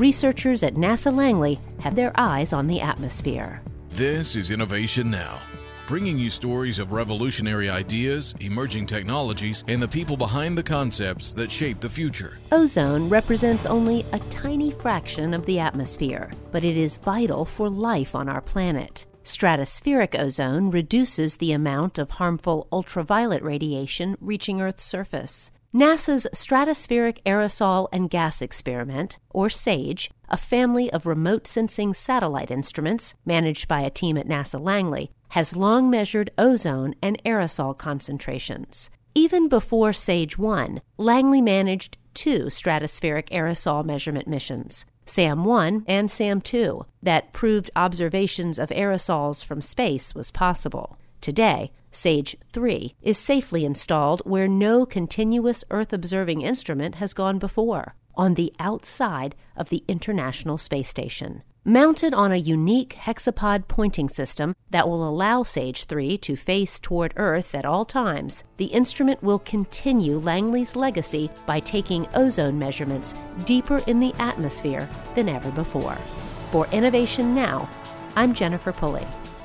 researchers at NASA Langley have their eyes on the atmosphere. This is Innovation Now, bringing you stories of revolutionary ideas, emerging technologies, and the people behind the concepts that shape the future. Ozone represents only a tiny fraction of the atmosphere, but it is vital for life on our planet. Stratospheric ozone reduces the amount of harmful ultraviolet radiation reaching Earth's surface. NASA's Stratospheric Aerosol and Gas Experiment, or SAGE, a family of remote sensing satellite instruments managed by a team at NASA Langley, has long measured ozone and aerosol concentrations. Even before SAGE 1, Langley managed two stratospheric aerosol measurement missions, SAM 1 and SAM 2, that proved observations of aerosols from space was possible. Today, SAGE 3 is safely installed where no continuous Earth observing instrument has gone before, on the outside of the International Space Station. Mounted on a unique hexapod pointing system that will allow SAGE 3 to face toward Earth at all times, the instrument will continue Langley's legacy by taking ozone measurements deeper in the atmosphere than ever before. For Innovation Now, I'm Jennifer Pulley.